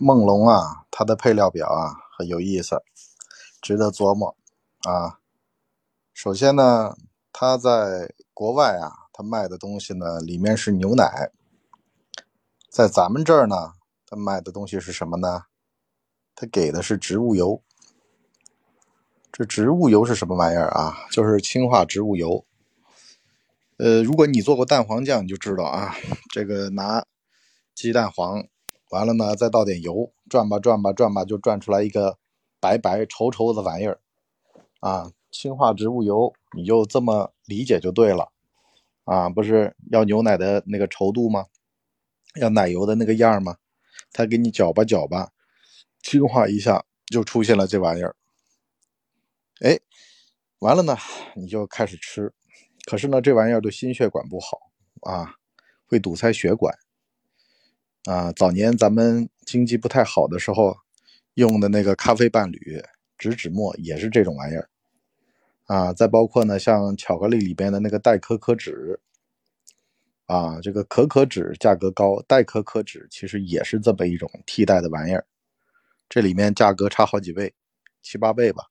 梦龙啊，它的配料表啊很有意思，值得琢磨啊。首先呢，它在国外啊，它卖的东西呢里面是牛奶，在咱们这儿呢，它卖的东西是什么呢？它给的是植物油。这植物油是什么玩意儿啊？就是氢化植物油。呃，如果你做过蛋黄酱，你就知道啊，这个拿鸡蛋黄。完了呢，再倒点油，转吧转吧转吧，就转出来一个白白稠稠的玩意儿啊！氢化植物油，你就这么理解就对了啊！不是要牛奶的那个稠度吗？要奶油的那个样吗？他给你搅吧搅吧，氢化一下就出现了这玩意儿。哎，完了呢，你就开始吃，可是呢，这玩意儿对心血管不好啊，会堵塞血管。啊，早年咱们经济不太好的时候，用的那个咖啡伴侣、植脂末也是这种玩意儿。啊，再包括呢，像巧克力里边的那个代可可脂，啊，这个可可脂价格高，代可可脂其实也是这么一种替代的玩意儿。这里面价格差好几倍，七八倍吧。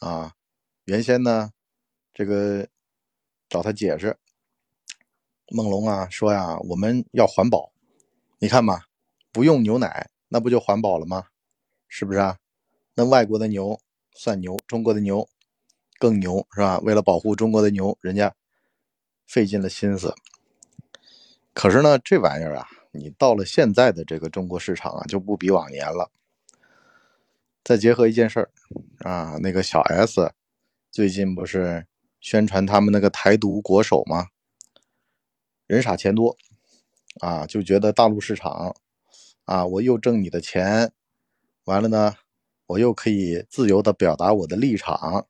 啊，原先呢，这个找他解释，梦龙啊说呀，我们要环保。你看嘛，不用牛奶，那不就环保了吗？是不是啊？那外国的牛算牛，中国的牛更牛，是吧？为了保护中国的牛，人家费尽了心思。可是呢，这玩意儿啊，你到了现在的这个中国市场啊，就不比往年了。再结合一件事儿啊，那个小 S 最近不是宣传他们那个台独国手吗？人傻钱多。啊，就觉得大陆市场，啊，我又挣你的钱，完了呢，我又可以自由的表达我的立场。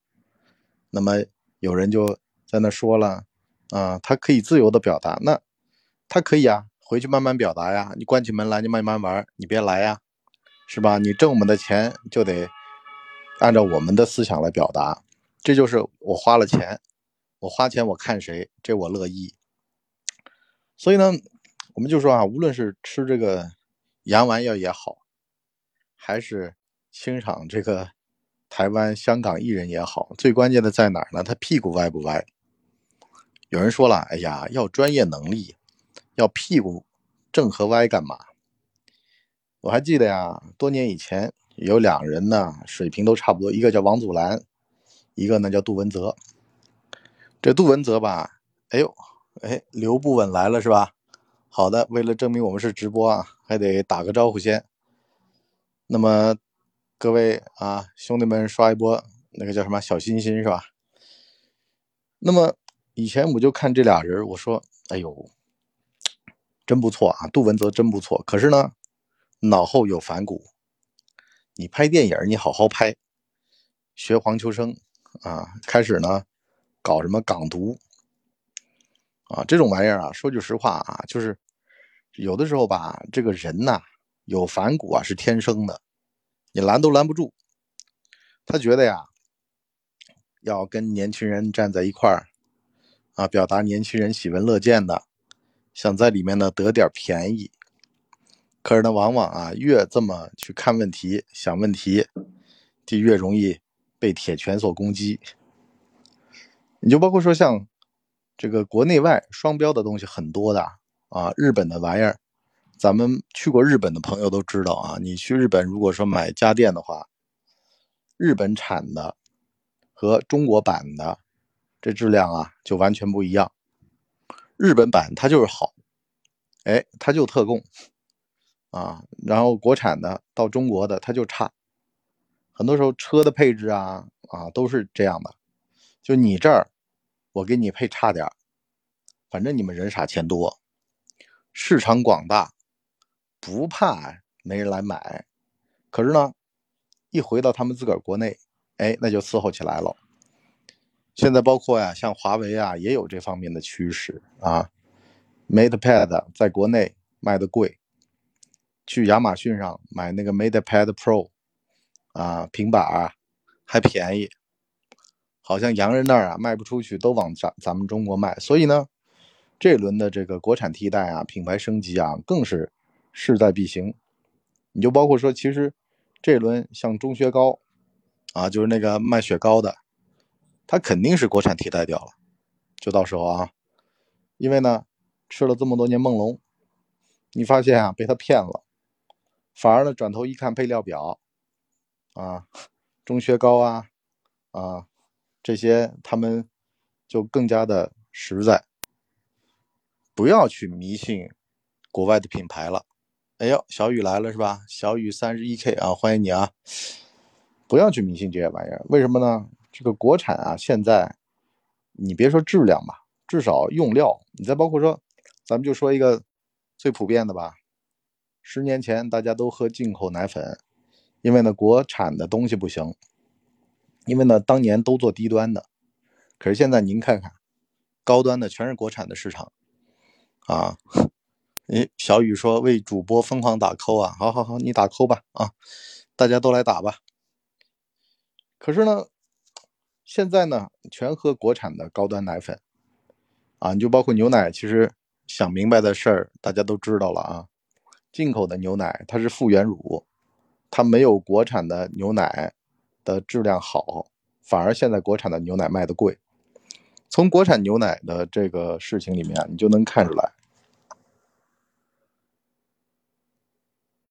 那么有人就在那说了，啊，他可以自由的表达，那他可以啊，回去慢慢表达呀。你关起门来你慢慢玩，你别来呀，是吧？你挣我们的钱就得按照我们的思想来表达，这就是我花了钱，我花钱我看谁，这我乐意。所以呢。我们就说啊，无论是吃这个洋玩意也好，还是欣赏这个台湾、香港艺人也好，最关键的在哪儿呢？他屁股歪不歪？有人说了，哎呀，要专业能力，要屁股正和歪干嘛？我还记得呀，多年以前有两人呢，水平都差不多，一个叫王祖蓝，一个呢叫杜文泽。这杜文泽吧，哎呦，哎，刘不稳来了是吧？好的，为了证明我们是直播啊，还得打个招呼先。那么各位啊，兄弟们刷一波那个叫什么小心心是吧？那么以前我就看这俩人，我说，哎呦，真不错啊，杜文泽真不错。可是呢，脑后有反骨。你拍电影，你好好拍，学黄秋生啊，开始呢搞什么港独啊，这种玩意儿啊，说句实话啊，就是。有的时候吧，这个人呐，有反骨啊，是天生的，你拦都拦不住。他觉得呀，要跟年轻人站在一块儿啊，表达年轻人喜闻乐见的，想在里面呢得点便宜。可是呢，往往啊，越这么去看问题、想问题，就越容易被铁拳所攻击。你就包括说像这个国内外双标的东西很多的。啊，日本的玩意儿，咱们去过日本的朋友都知道啊。你去日本，如果说买家电的话，日本产的和中国版的这质量啊，就完全不一样。日本版它就是好，哎，它就特供啊。然后国产的到中国的它就差，很多时候车的配置啊啊都是这样的。就你这儿，我给你配差点儿反正你们人傻钱多。市场广大，不怕没人来买。可是呢，一回到他们自个儿国内，哎，那就伺候起来了。现在包括呀，像华为啊，也有这方面的趋势啊。MatePad 在国内卖的贵，去亚马逊上买那个 MatePad Pro 啊，平板啊还便宜。好像洋人那儿啊卖不出去，都往咱咱们中国卖。所以呢。这轮的这个国产替代啊，品牌升级啊，更是势在必行。你就包括说，其实这轮像钟薛高啊，就是那个卖雪糕的，他肯定是国产替代掉了，就到时候啊，因为呢吃了这么多年梦龙，你发现啊被他骗了，反而呢转头一看配料表啊，钟薛高啊啊这些他们就更加的实在，不要去迷信国外的品牌了。哎呦，小雨来了是吧？小雨三十一 K 啊，欢迎你啊！不要去迷信这些玩意儿，为什么呢？这个国产啊，现在你别说质量吧，至少用料，你再包括说，咱们就说一个最普遍的吧。十年前大家都喝进口奶粉，因为呢国产的东西不行，因为呢当年都做低端的，可是现在您看看，高端的全是国产的市场啊。哎，小雨说为主播疯狂打 call 啊！好好好，你打 call 吧啊！大家都来打吧。可是呢，现在呢，全喝国产的高端奶粉啊，你就包括牛奶，其实想明白的事儿大家都知道了啊。进口的牛奶它是复原乳，它没有国产的牛奶的质量好，反而现在国产的牛奶卖的贵。从国产牛奶的这个事情里面，你就能看出来。